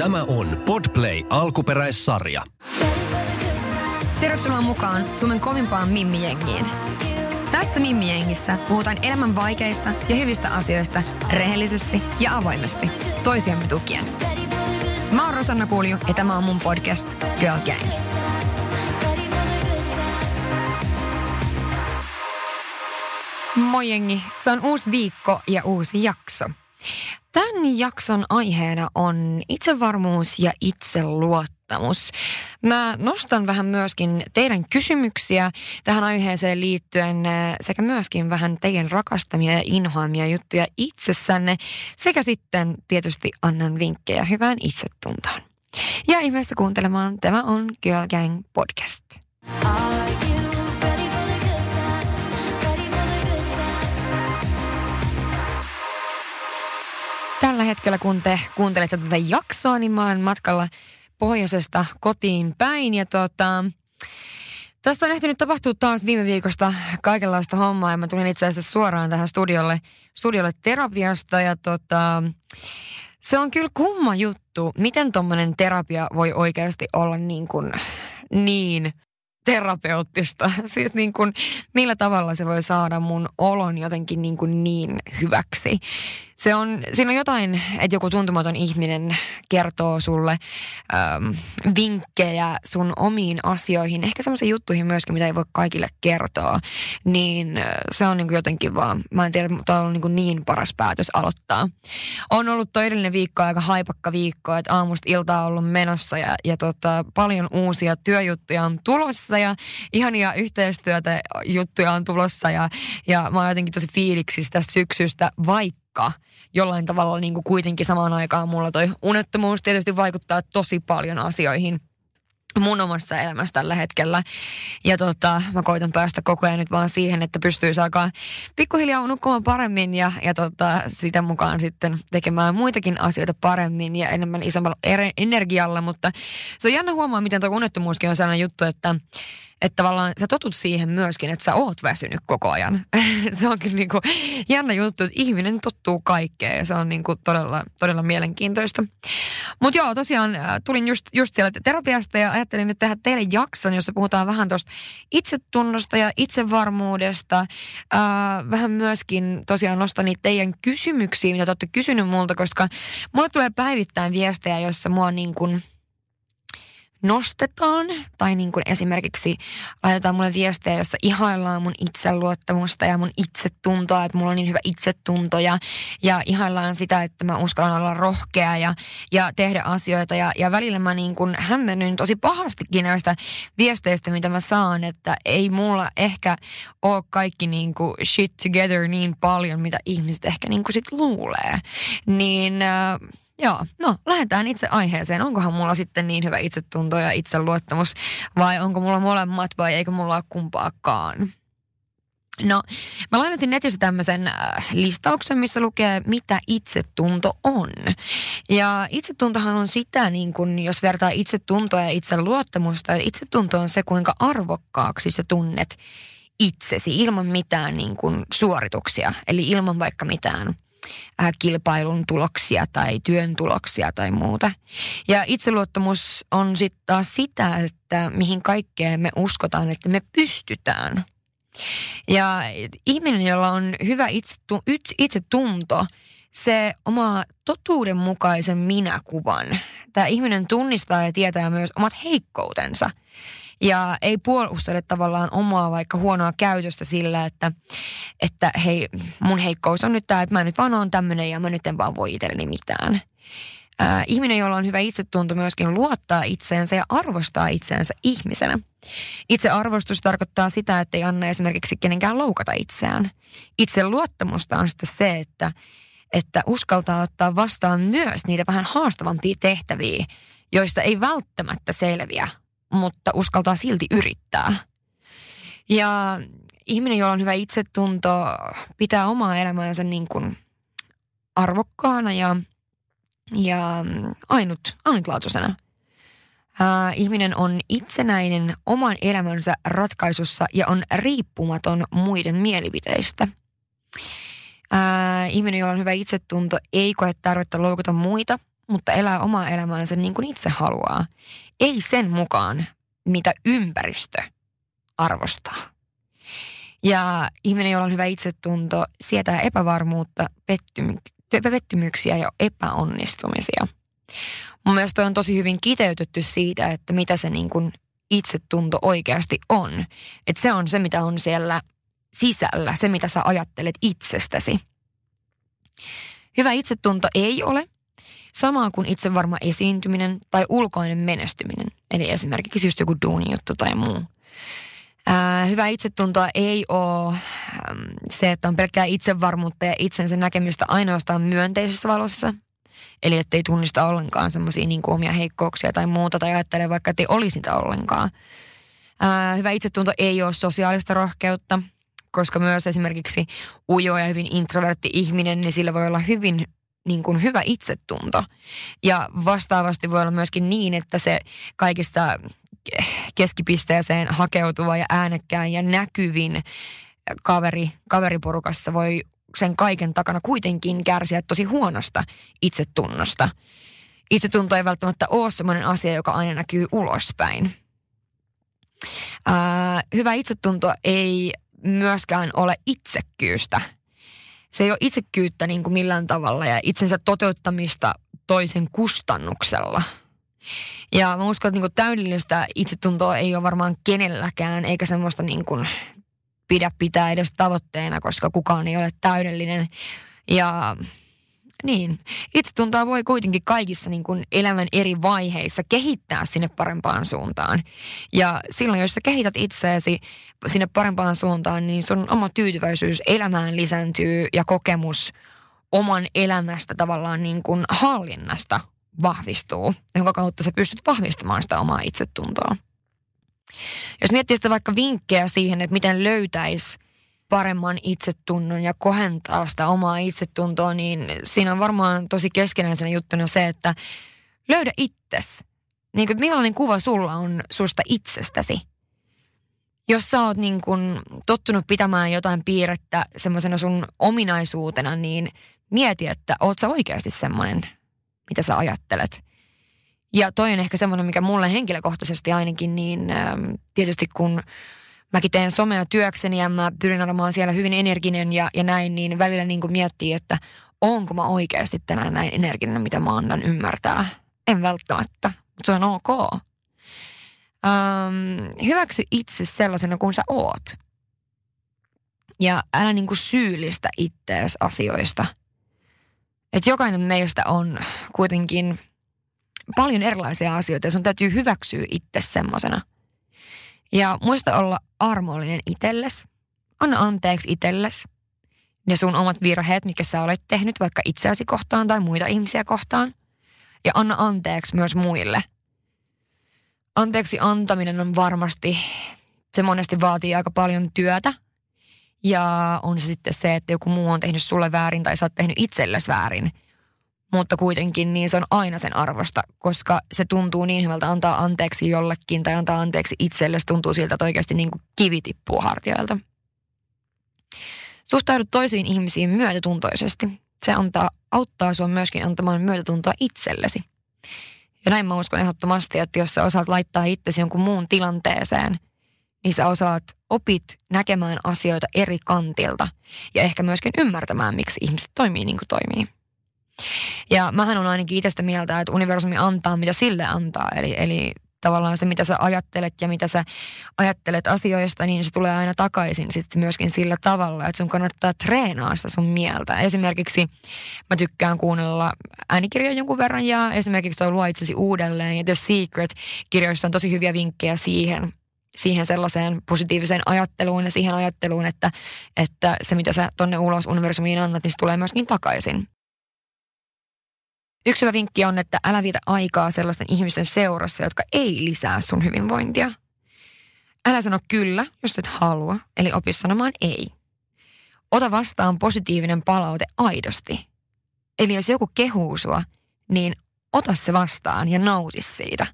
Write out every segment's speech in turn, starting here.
Tämä on Podplay alkuperäissarja. Tervetuloa mukaan Suomen kovimpaan Mimmi-jengiin. Tässä Mimmi-jengissä puhutaan elämän vaikeista ja hyvistä asioista rehellisesti ja avoimesti, toisiamme tukien. Mä oon Rosanna Kulju ja tämä on mun podcast Girl Gang. Moi jengi, se on uusi viikko ja uusi jakso. Tämän jakson aiheena on itsevarmuus ja itseluottamus. Mä nostan vähän myöskin teidän kysymyksiä tähän aiheeseen liittyen äh, sekä myöskin vähän teidän rakastamia ja inhoamia juttuja itsessänne sekä sitten tietysti annan vinkkejä hyvään itsetuntoon. Ja ihmeessä kuuntelemaan, tämä on Girl Gang Podcast. Tällä hetkellä, kun te kuuntelette tätä jaksoa, niin mä oon matkalla pohjoisesta kotiin päin. Ja tota, tästä on ehtinyt tapahtua taas viime viikosta kaikenlaista hommaa. Ja mä tulin itse asiassa suoraan tähän studiolle, studiolle terapiasta. Ja tota, se on kyllä kumma juttu, miten tuommoinen terapia voi oikeasti olla niin, kuin, niin terapeuttista. Siis niin kuin, millä tavalla se voi saada mun olon jotenkin niin, kuin niin hyväksi se on, siinä on jotain, että joku tuntematon ihminen kertoo sulle äm, vinkkejä sun omiin asioihin, ehkä semmoisiin juttuihin myöskin, mitä ei voi kaikille kertoa, niin äh, se on niin kuin jotenkin vaan, mä en tiedä, mutta on niin, kuin niin paras päätös aloittaa. On ollut toi edellinen viikko aika haipakka viikko, että aamusta iltaa on ollut menossa ja, ja tota, paljon uusia työjuttuja on tulossa ja ihania yhteistyötä juttuja on tulossa ja, ja mä oon jotenkin tosi fiiliksissä tästä syksystä, vaikka jollain tavalla niin kuin kuitenkin samaan aikaan mulla toi unettomuus tietysti vaikuttaa tosi paljon asioihin mun omassa elämässä tällä hetkellä. Ja tota, mä koitan päästä koko ajan nyt vaan siihen, että pystyy alkaa pikkuhiljaa nukkumaan paremmin ja, ja tota, sitä mukaan sitten tekemään muitakin asioita paremmin ja enemmän isommalla energialla. Mutta se on jännä huomaa, miten tuo unettomuuskin on sellainen juttu, että että tavallaan sä totut siihen myöskin, että sä oot väsynyt koko ajan. se on kyllä niinku jännä juttu, että ihminen tottuu kaikkeen ja se on niinku todella, todella mielenkiintoista. Mutta joo, tosiaan äh, tulin just, just siellä terapiasta ja ajattelin nyt tehdä teille jakson, jossa puhutaan vähän tuosta itsetunnosta ja itsevarmuudesta. Äh, vähän myöskin tosiaan nostan niitä teidän kysymyksiä, mitä te olette kysynyt multa, koska mulle tulee päivittäin viestejä, joissa mua niin kuin – nostetaan tai niin kuin esimerkiksi laitetaan mulle viestejä, jossa ihaillaan mun itseluottamusta ja mun itsetuntoa, että mulla on niin hyvä itsetunto ja, ja ihaillaan sitä, että mä uskallan olla rohkea ja, ja tehdä asioita ja, ja välillä mä niin kuin hämmennyn tosi pahastikin näistä viesteistä, mitä mä saan, että ei mulla ehkä ole kaikki niin kuin shit together niin paljon, mitä ihmiset ehkä niin kuin sit luulee. Niin äh, Joo, no lähdetään itse aiheeseen. Onkohan mulla sitten niin hyvä itsetunto ja itseluottamus vai onko mulla molemmat vai eikö mulla ole kumpaakaan? No, mä lainasin netissä tämmöisen äh, listauksen, missä lukee, mitä itsetunto on. Ja itsetuntohan on sitä, niin kun, jos vertaa itsetuntoa ja itseluottamusta, itsetunto on se, kuinka arvokkaaksi sä tunnet itsesi ilman mitään niin kun, suorituksia. Eli ilman vaikka mitään kilpailun tuloksia tai työn tuloksia tai muuta. Ja itseluottamus on sitten taas sitä, että mihin kaikkeen me uskotaan, että me pystytään. Ja ihminen, jolla on hyvä itsetunto, se oma totuudenmukaisen minäkuvan. Tämä ihminen tunnistaa ja tietää myös omat heikkoutensa. Ja ei puolustele tavallaan omaa vaikka huonoa käytöstä sillä, että, että hei, mun heikkous on nyt tämä, että mä nyt vaan oon tämmöinen ja mä nyt en vaan voi itselleni mitään. Äh, ihminen, jolla on hyvä itsetunto myöskin luottaa itseensä ja arvostaa itseensä ihmisenä. Itsearvostus tarkoittaa sitä, että ei anna esimerkiksi kenenkään loukata itseään. Itse luottamusta on sitten se, että, että uskaltaa ottaa vastaan myös niitä vähän haastavampia tehtäviä, joista ei välttämättä selviä mutta uskaltaa silti yrittää. Ja ihminen, jolla on hyvä itsetunto, pitää omaa elämäänsä niin kuin arvokkaana ja, ja ainut, ainutlaatuisena. Äh, ihminen on itsenäinen oman elämänsä ratkaisussa ja on riippumaton muiden mielipiteistä. Äh, ihminen, jolla on hyvä itsetunto, ei koe tarvetta loukata muita – mutta elää omaa elämäänsä niin kuin itse haluaa. Ei sen mukaan, mitä ympäristö arvostaa. Ja ihminen, jolla on hyvä itsetunto, sietää epävarmuutta, pettymy- pettymyksiä ja epäonnistumisia. Mun mielestä on tosi hyvin kiteytetty siitä, että mitä se niin kuin itsetunto oikeasti on. Että se on se, mitä on siellä sisällä, se mitä sä ajattelet itsestäsi. Hyvä itsetunto ei ole samaa kuin itsevarma esiintyminen tai ulkoinen menestyminen. Eli esimerkiksi just joku duunijuttu tai muu. Ää, hyvä itsetuntoa ei ole se, että on pelkkää itsevarmuutta ja itsensä näkemystä ainoastaan myönteisessä valossa. Eli ettei tunnista ollenkaan semmoisia niin omia heikkouksia tai muuta tai ajattele vaikka, että ei olisi sitä ollenkaan. Ää, hyvä itsetunto ei ole sosiaalista rohkeutta, koska myös esimerkiksi ujo ja hyvin introvertti ihminen, niin sillä voi olla hyvin niin kuin hyvä itsetunto. Ja vastaavasti voi olla myöskin niin, että se kaikista keskipisteeseen hakeutuva ja äänekkään ja näkyvin kaveri, kaveriporukassa voi sen kaiken takana kuitenkin kärsiä tosi huonosta itsetunnosta. Itsetunto ei välttämättä ole sellainen asia, joka aina näkyy ulospäin. Ää, hyvä itsetunto ei myöskään ole itsekkyystä. Se ei ole itsekkyyttä niin kuin millään tavalla ja itsensä toteuttamista toisen kustannuksella. Ja mä uskon, että niin kuin täydellistä itsetuntoa ei ole varmaan kenelläkään, eikä semmoista niin kuin pidä pitää edes tavoitteena, koska kukaan ei ole täydellinen. Ja niin, itsetuntoa voi kuitenkin kaikissa niin kuin elämän eri vaiheissa kehittää sinne parempaan suuntaan. Ja silloin, jos sä kehität itseäsi sinne parempaan suuntaan, niin sun oma tyytyväisyys elämään lisääntyy ja kokemus oman elämästä tavallaan niin kuin hallinnasta vahvistuu, jonka kautta sä pystyt vahvistamaan sitä omaa itsetuntoa. Jos miettii sitä vaikka vinkkejä siihen, että miten löytäisi paremman itsetunnon ja kohentaa sitä omaa itsetuntoa, niin siinä on varmaan tosi keskenäisenä juttuna se, että löydä itses. Niin kuin, millainen kuva sulla on susta itsestäsi? Jos sä oot niin kuin tottunut pitämään jotain piirrettä semmoisena sun ominaisuutena, niin mieti, että oot sä oikeasti semmoinen, mitä sä ajattelet. Ja toi on ehkä semmoinen, mikä mulle henkilökohtaisesti ainakin, niin ähm, tietysti kun mäkin teen somea työkseni ja mä pyrin olemaan siellä hyvin energinen ja, ja näin, niin välillä niin kuin miettii, että onko mä oikeasti tänään näin energinen, mitä mä annan ymmärtää. En välttämättä, mutta se on ok. Ähm, hyväksy itse sellaisena kuin sä oot. Ja älä niin kuin syyllistä ittees asioista. Että jokainen meistä on kuitenkin paljon erilaisia asioita ja sun täytyy hyväksyä itse semmoisena. Ja muista olla armollinen itselles. Anna anteeksi itselles ne sun omat virheet, mitkä sä olet tehnyt vaikka itseäsi kohtaan tai muita ihmisiä kohtaan. Ja anna anteeksi myös muille. Anteeksi antaminen on varmasti, se monesti vaatii aika paljon työtä. Ja on se sitten se, että joku muu on tehnyt sulle väärin tai sä oot tehnyt itsellesi väärin – mutta kuitenkin niin se on aina sen arvosta, koska se tuntuu niin hyvältä antaa anteeksi jollekin tai antaa anteeksi itselle. Se tuntuu siltä, että oikeasti niin kuin kivi tippuu hartioilta. Suhtaudu toisiin ihmisiin myötätuntoisesti. Se antaa, auttaa sinua myöskin antamaan myötätuntoa itsellesi. Ja näin mä uskon ehdottomasti, että jos sä osaat laittaa itsesi jonkun muun tilanteeseen, niin sä osaat opit näkemään asioita eri kantilta ja ehkä myöskin ymmärtämään, miksi ihmiset toimii niin kuin toimii. Ja mähän on ainakin itse sitä mieltä, että universumi antaa, mitä sille antaa. Eli, eli tavallaan se, mitä sä ajattelet ja mitä sä ajattelet asioista, niin se tulee aina takaisin sitten myöskin sillä tavalla, että sun kannattaa treenaa sitä sun mieltä. Esimerkiksi mä tykkään kuunnella äänikirjoja jonkun verran ja esimerkiksi toi Luo itsesi uudelleen ja The Secret-kirjoissa on tosi hyviä vinkkejä siihen, siihen sellaiseen positiiviseen ajatteluun ja siihen ajatteluun, että, että se mitä sä tonne ulos universumiin annat, niin se tulee myöskin takaisin. Yksi hyvä vinkki on, että älä viitä aikaa sellaisten ihmisten seurassa, jotka ei lisää sun hyvinvointia. Älä sano kyllä, jos et halua, eli opi sanomaan ei. Ota vastaan positiivinen palaute aidosti. Eli jos joku kehuu sua, niin ota se vastaan ja nauti siitä.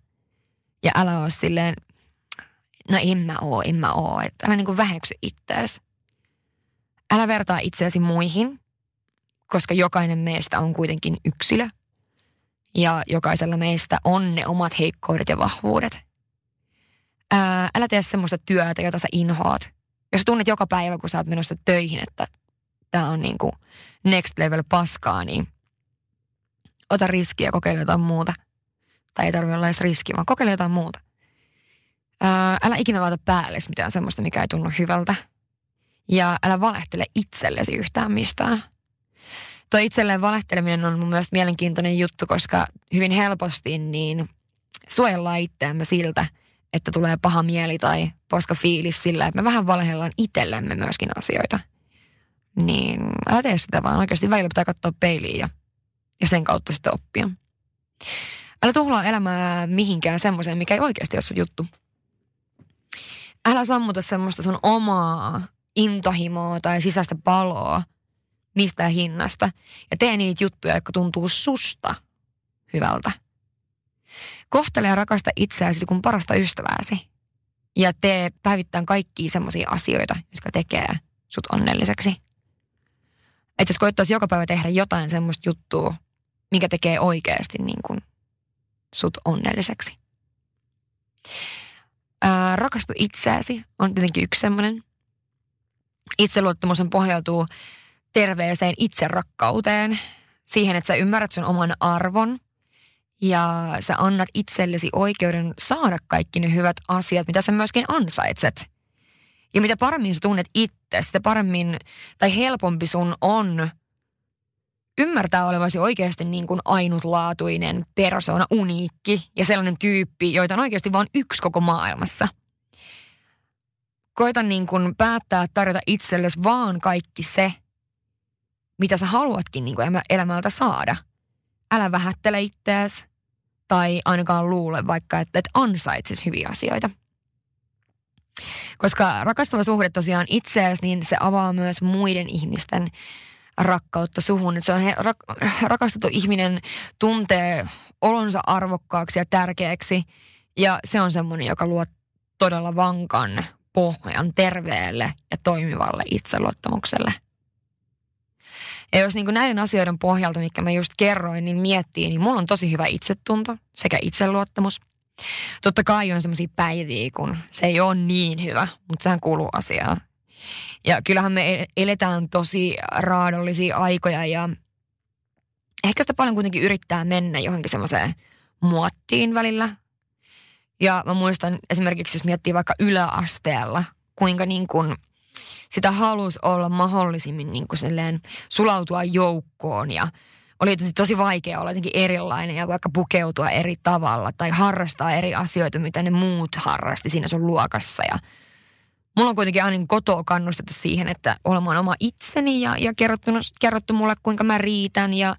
Ja älä ole silleen, no en mä oo, en mä oo. Että älä niin kuin väheksy itseäsi. Älä vertaa itseäsi muihin, koska jokainen meistä on kuitenkin yksilö Ja jokaisella meistä on ne omat heikkoudet ja vahvuudet. Ää, älä tee semmoista työtä, jota sä inhoat. Jos tunnet joka päivä, kun sä oot menossa töihin, että tämä on niin kuin next level paskaa, niin ota riskiä ja kokeile jotain muuta. Tai ei tarvitse olla edes riski, vaan kokeile jotain muuta. Ää, älä ikinä laita päälle mitään semmoista, mikä ei tunnu hyvältä. Ja älä valehtele itsellesi yhtään mistään. Tuo itselleen valehteleminen on mun mielestä mielenkiintoinen juttu, koska hyvin helposti niin suojellaan itseämme siltä, että tulee paha mieli tai paska fiilis sillä, että me vähän valhellaan itsellemme myöskin asioita. Niin älä tee sitä vaan. Oikeasti välillä pitää katsoa peiliin ja, ja sen kautta sitten oppia. Älä tuhlaa elämää mihinkään semmoiseen, mikä ei oikeasti ole sun juttu. Älä sammuta semmoista sun omaa intohimoa tai sisäistä paloa mistä hinnasta. Ja tee niitä juttuja, jotka tuntuu susta hyvältä. Kohtele ja rakasta itseäsi kuin parasta ystävääsi. Ja tee päivittäin kaikkia semmoisia asioita, jotka tekee sut onnelliseksi. Että jos koittaisi joka päivä tehdä jotain semmoista juttua, mikä tekee oikeasti niin kuin sut onnelliseksi. Ää, rakastu itseäsi on tietenkin yksi semmoinen. Itseluottamus pohjautuu terveeseen itserakkauteen, siihen, että sä ymmärrät sun oman arvon ja sä annat itsellesi oikeuden saada kaikki ne hyvät asiat, mitä sä myöskin ansaitset. Ja mitä paremmin sä tunnet itse, sitä paremmin tai helpompi sun on ymmärtää olevasi oikeasti niin kuin ainutlaatuinen persona, uniikki ja sellainen tyyppi, joita on oikeasti vain yksi koko maailmassa. Koita niin kuin päättää tarjota itsellesi vaan kaikki se, mitä sä haluatkin niin kuin elämältä saada. Älä vähättele itseäsi tai ainakaan luule vaikka, että et ansaitsis hyviä asioita. Koska rakastava suhde tosiaan itseäsi, niin se avaa myös muiden ihmisten rakkautta suhun. Se on he, rak, rakastettu ihminen tuntee olonsa arvokkaaksi ja tärkeäksi ja se on semmoinen, joka luo todella vankan pohjan terveelle ja toimivalle itseluottamukselle – ja jos niin näiden asioiden pohjalta, mikä mä just kerroin, niin miettii, niin mulla on tosi hyvä itsetunto sekä itseluottamus. Totta kai on semmoisia päiviä, kun se ei ole niin hyvä, mutta sehän kuuluu asiaan. Ja kyllähän me eletään tosi raadollisia aikoja ja ehkä sitä paljon kuitenkin yrittää mennä johonkin semmoiseen muottiin välillä. Ja mä muistan esimerkiksi, jos miettii vaikka yläasteella, kuinka niin kuin – sitä halusi olla mahdollisimmin niin kuin silleen sulautua joukkoon ja oli tosi vaikea olla jotenkin erilainen ja vaikka pukeutua eri tavalla tai harrastaa eri asioita, mitä ne muut harrasti siinä sun luokassa. Ja Mulla on kuitenkin aina kotoa kannustettu siihen, että olemaan oma itseni ja, ja kerrottu, kerrottu mulle, kuinka mä riitän ja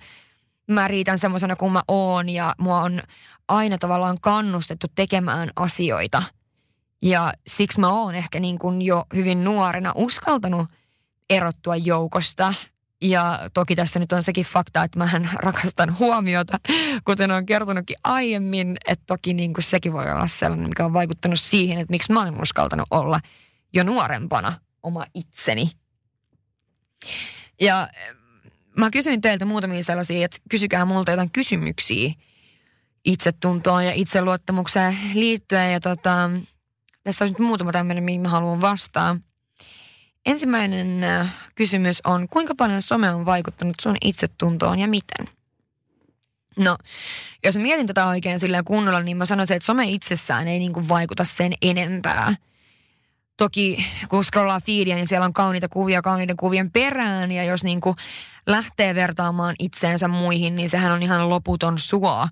mä riitän semmoisena kuin mä oon. Ja mua on aina tavallaan kannustettu tekemään asioita – ja siksi mä oon ehkä niin kuin jo hyvin nuorena uskaltanut erottua joukosta. Ja toki tässä nyt on sekin fakta, että mä rakastan huomiota, kuten on kertonutkin aiemmin. Että toki niin kuin sekin voi olla sellainen, mikä on vaikuttanut siihen, että miksi mä oon uskaltanut olla jo nuorempana oma itseni. Ja mä kysyin teiltä muutamia sellaisia, että kysykää multa jotain kysymyksiä itsetuntoon ja itseluottamukseen liittyen. Ja tota, tässä on nyt muutama tämmöinen, mihin mä haluan vastaa. Ensimmäinen äh, kysymys on, kuinka paljon some on vaikuttanut sun itsetuntoon ja miten? No, jos mietin tätä oikein silleen kunnolla, niin mä sanoisin, että some itsessään ei niinku vaikuta sen enempää. Toki kun scrollaa feedia, niin siellä on kauniita kuvia kauniiden kuvien perään. Ja jos niinku lähtee vertaamaan itseensä muihin, niin sehän on ihan loputon suo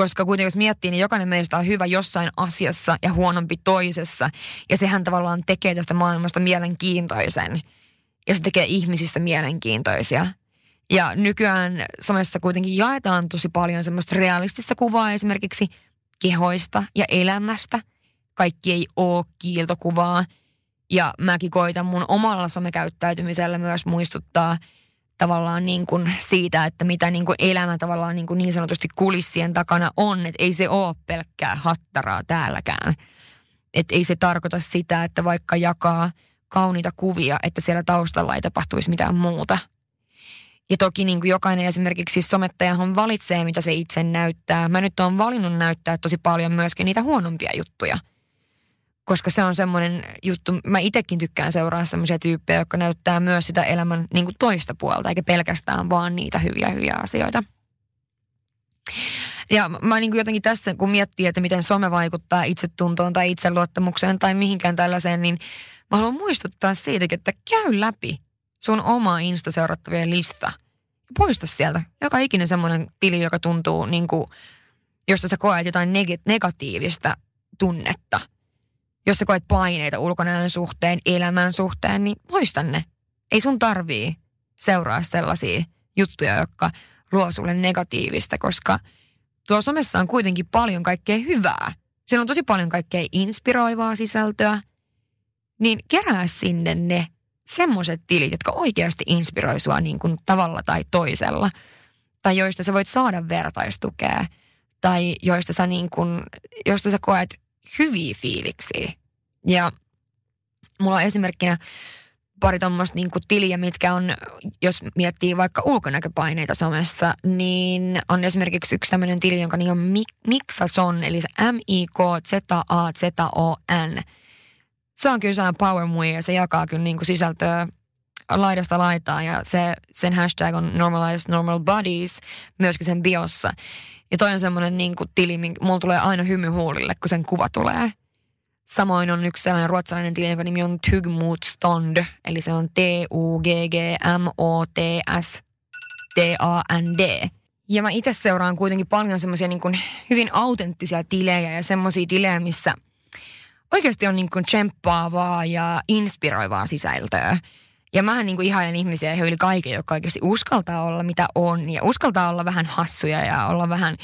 koska kuitenkin jos miettii, niin jokainen meistä on hyvä jossain asiassa ja huonompi toisessa. Ja sehän tavallaan tekee tästä maailmasta mielenkiintoisen. Ja se tekee ihmisistä mielenkiintoisia. Ja nykyään somessa kuitenkin jaetaan tosi paljon semmoista realistista kuvaa esimerkiksi kehoista ja elämästä. Kaikki ei ole kiiltokuvaa. Ja mäkin koitan mun omalla somekäyttäytymisellä myös muistuttaa – tavallaan niin kuin siitä, että mitä niin kuin elämä tavallaan niin, kuin niin sanotusti kulissien takana on. Että ei se ole pelkkää hattaraa täälläkään. Että ei se tarkoita sitä, että vaikka jakaa kauniita kuvia, että siellä taustalla ei tapahtuisi mitään muuta. Ja toki niin kuin jokainen esimerkiksi siis somettajahan valitsee, mitä se itse näyttää. Mä nyt oon valinnut näyttää tosi paljon myöskin niitä huonompia juttuja. Koska se on semmoinen juttu, mä itsekin tykkään seuraa semmoisia tyyppejä, jotka näyttää myös sitä elämän niin kuin toista puolta, eikä pelkästään vaan niitä hyviä hyviä asioita. Ja mä niin kuin jotenkin tässä, kun miettii, että miten some vaikuttaa itsetuntoon tai itseluottamukseen tai mihinkään tällaiseen, niin mä haluan muistuttaa siitä, että käy läpi sun oma Insta-seurattavien lista. Poista sieltä joka ikinen semmoinen tili, joka tuntuu niin kuin, josta sä koet jotain negatiivista tunnetta. Jos sä koet paineita ulkonäön suhteen, elämän suhteen, niin poista ne. Ei sun tarvii seuraa sellaisia juttuja, jotka luo sulle negatiivista, koska tuo somessa on kuitenkin paljon kaikkea hyvää. Siellä on tosi paljon kaikkea inspiroivaa sisältöä. Niin kerää sinne ne semmoiset tilit, jotka oikeasti inspiroi sua niin kuin tavalla tai toisella. Tai joista sä voit saada vertaistukea. Tai joista sä, niin kuin, joista sä koet hyviä fiiliksiä. Ja mulla on esimerkkinä pari tuommoista niin tiliä, mitkä on, jos miettii vaikka ulkonäköpaineita somessa, niin on esimerkiksi yksi tämmöinen tili, jonka nimi on Mixason, eli se M-I-K-Z-A-Z-O-N. Se on kyllä sellainen power ja se jakaa kyllä niin kuin sisältöä laidasta laitaan ja se, sen hashtag on normalize normal bodies myöskin sen biossa. Ja toi on semmoinen niin tili, mulla tulee aina hymy huulille, kun sen kuva tulee. Samoin on yksi sellainen ruotsalainen tili, jonka nimi on Tygmotstånd, eli se on T-U-G-G-M-O-T-S-T-A-N-D. Ja mä itse seuraan kuitenkin paljon semmoisia niin hyvin autenttisia tilejä ja semmoisia tilejä, missä oikeasti on niin kuin tsemppaavaa ja inspiroivaa sisältöä. Ja mähän niin kuin ihailen ihmisiä ihan yli kaiken, jotka oikeasti uskaltaa olla mitä on ja uskaltaa olla vähän hassuja ja olla vähän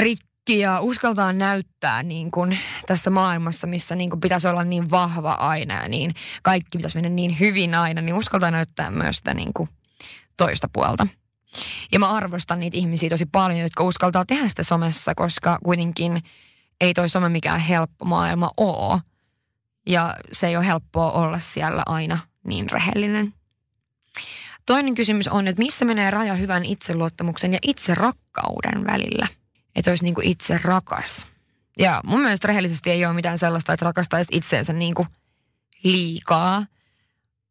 rik- ja uskaltaa näyttää niin kuin tässä maailmassa, missä niin kuin pitäisi olla niin vahva aina ja niin kaikki pitäisi mennä niin hyvin aina, niin uskaltaa näyttää myös sitä niin kuin toista puolta. Ja mä arvostan niitä ihmisiä tosi paljon, jotka uskaltaa tehdä sitä somessa, koska kuitenkin ei toi some mikään helppo maailma oo. Ja se ei ole helppoa olla siellä aina niin rehellinen. Toinen kysymys on, että missä menee raja hyvän itseluottamuksen ja itserakkauden välillä – että olisi niin kuin itse rakas. Ja mun mielestä rehellisesti ei ole mitään sellaista, että rakastaisi itseensä niin kuin liikaa.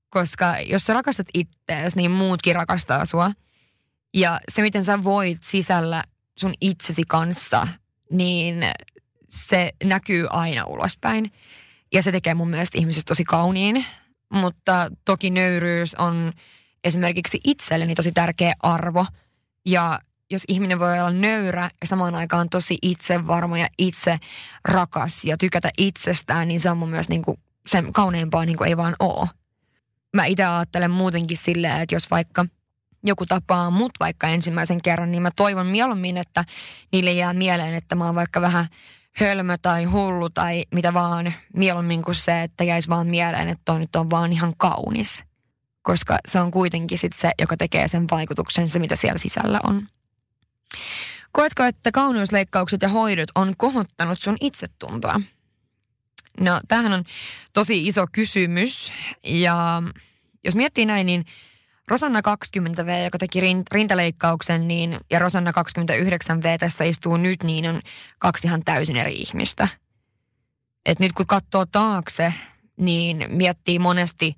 Koska jos sä rakastat itseäsi, niin muutkin rakastaa sua. Ja se, miten sä voit sisällä sun itsesi kanssa, niin se näkyy aina ulospäin. Ja se tekee mun mielestä ihmisestä tosi kauniin. Mutta toki nöyryys on esimerkiksi itselleni tosi tärkeä arvo. Ja jos ihminen voi olla nöyrä ja samaan aikaan tosi itsevarma ja itse rakas ja tykätä itsestään, niin se on mun mielestä niin kuin, sen kauneimpaa niin kuin ei vaan ole. Mä itse ajattelen muutenkin silleen, että jos vaikka joku tapaa mut vaikka ensimmäisen kerran, niin mä toivon mieluummin, että niille jää mieleen, että mä oon vaikka vähän hölmö tai hullu tai mitä vaan mieluummin kuin se, että jäisi vaan mieleen, että toi nyt on vaan ihan kaunis. Koska se on kuitenkin sit se, joka tekee sen vaikutuksen, se mitä siellä sisällä on. Koetko, että kauneusleikkaukset ja hoidot on kohottanut sun itsetuntoa? No, tämähän on tosi iso kysymys. Ja jos miettii näin, niin Rosanna 20V, joka teki rintaleikkauksen, niin, ja Rosanna 29V tässä istuu nyt, niin on kaksi ihan täysin eri ihmistä. Et nyt kun katsoo taakse, niin miettii monesti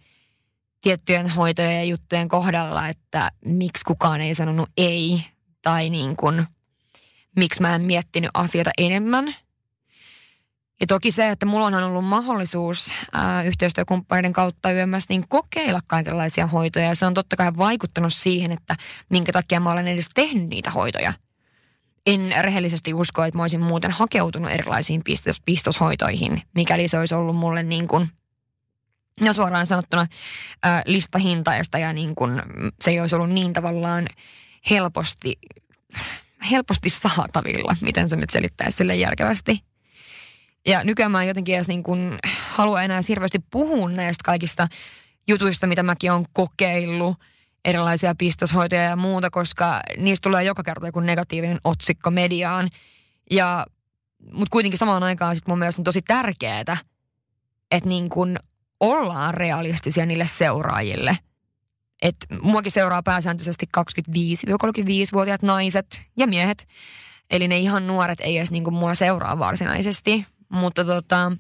tiettyjen hoitojen ja juttujen kohdalla, että miksi kukaan ei sanonut ei tai niin kuin, miksi mä en miettinyt asioita enemmän. Ja toki se, että mulla on ollut mahdollisuus ää, yhteistyökumppaneiden kautta yömmässä niin kokeilla kaikenlaisia hoitoja. Ja se on totta kai vaikuttanut siihen, että minkä takia mä olen edes tehnyt niitä hoitoja. En rehellisesti usko, että mä olisin muuten hakeutunut erilaisiin pistos, pistoshoitoihin, mikäli se olisi ollut mulle niin kuin, no suoraan sanottuna ää, listahintaista ja niin kuin, se ei olisi ollut niin tavallaan helposti, helposti saatavilla, miten se nyt selittäisi sille järkevästi. Ja nykyään mä en jotenkin edes niin kuin halua enää hirveästi puhua näistä kaikista jutuista, mitä mäkin olen kokeillut, erilaisia pistoshoitoja ja muuta, koska niistä tulee joka kerta joku negatiivinen otsikko mediaan. Ja, mutta kuitenkin samaan aikaan sit mun mielestä on tosi tärkeää, että niin kuin ollaan realistisia niille seuraajille – että muakin seuraa pääsääntöisesti 25-35-vuotiaat naiset ja miehet. Eli ne ihan nuoret ei edes niinku mua seuraa varsinaisesti. Mutta tota,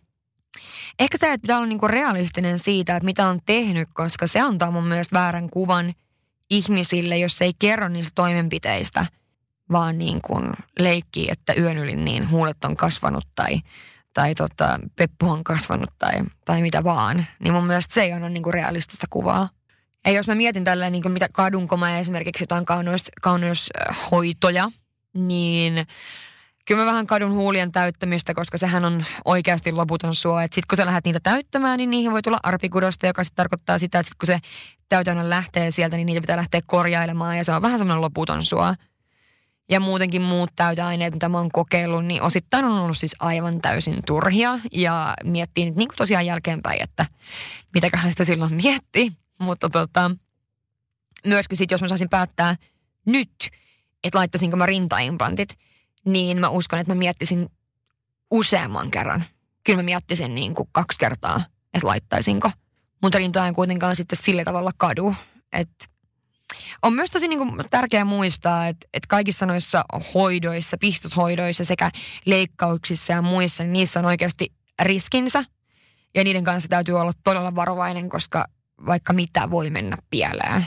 ehkä se, että pitää olla niinku realistinen siitä, että mitä on tehnyt, koska se antaa mun mielestä väärän kuvan ihmisille, jos ei kerro niistä toimenpiteistä, vaan niin kuin leikkii, että yön yli niin huulet on kasvanut tai, tai tota, peppu on kasvanut tai, tai mitä vaan. Niin mun mielestä se ei anna niinku realistista kuvaa. Ja jos mä mietin tällä niin kuin mitä kadunko mä esimerkiksi jotain kauneus, kauneushoitoja, niin kyllä mä vähän kadun huulien täyttämistä, koska sehän on oikeasti loputon suo. Sitten kun sä lähdet niitä täyttämään, niin niihin voi tulla arpikudosta, joka sitten tarkoittaa sitä, että sit kun se täytännön lähtee sieltä, niin niitä pitää lähteä korjailemaan ja se on vähän semmoinen loputon suo. Ja muutenkin muut täytäaineet, mitä mä oon kokeillut, niin osittain on ollut siis aivan täysin turhia. Ja miettii nyt niin kuin tosiaan jälkeenpäin, että mitäköhän sitä silloin mietti. Mutta tota, myöskin sitten, jos mä saisin päättää nyt, että laittaisinko mä rintaimplantit, niin mä uskon, että mä miettisin useamman kerran. Kyllä mä miettisin niin kuin kaksi kertaa, että laittaisinko. Mutta rinta en kuitenkaan sitten sillä tavalla kadu. Että on myös tosi niin kuin tärkeää muistaa, että, että kaikissa noissa hoidoissa, pistoshoidoissa sekä leikkauksissa ja muissa, niin niissä on oikeasti riskinsä. Ja niiden kanssa täytyy olla todella varovainen, koska vaikka mitä voi mennä pieleen.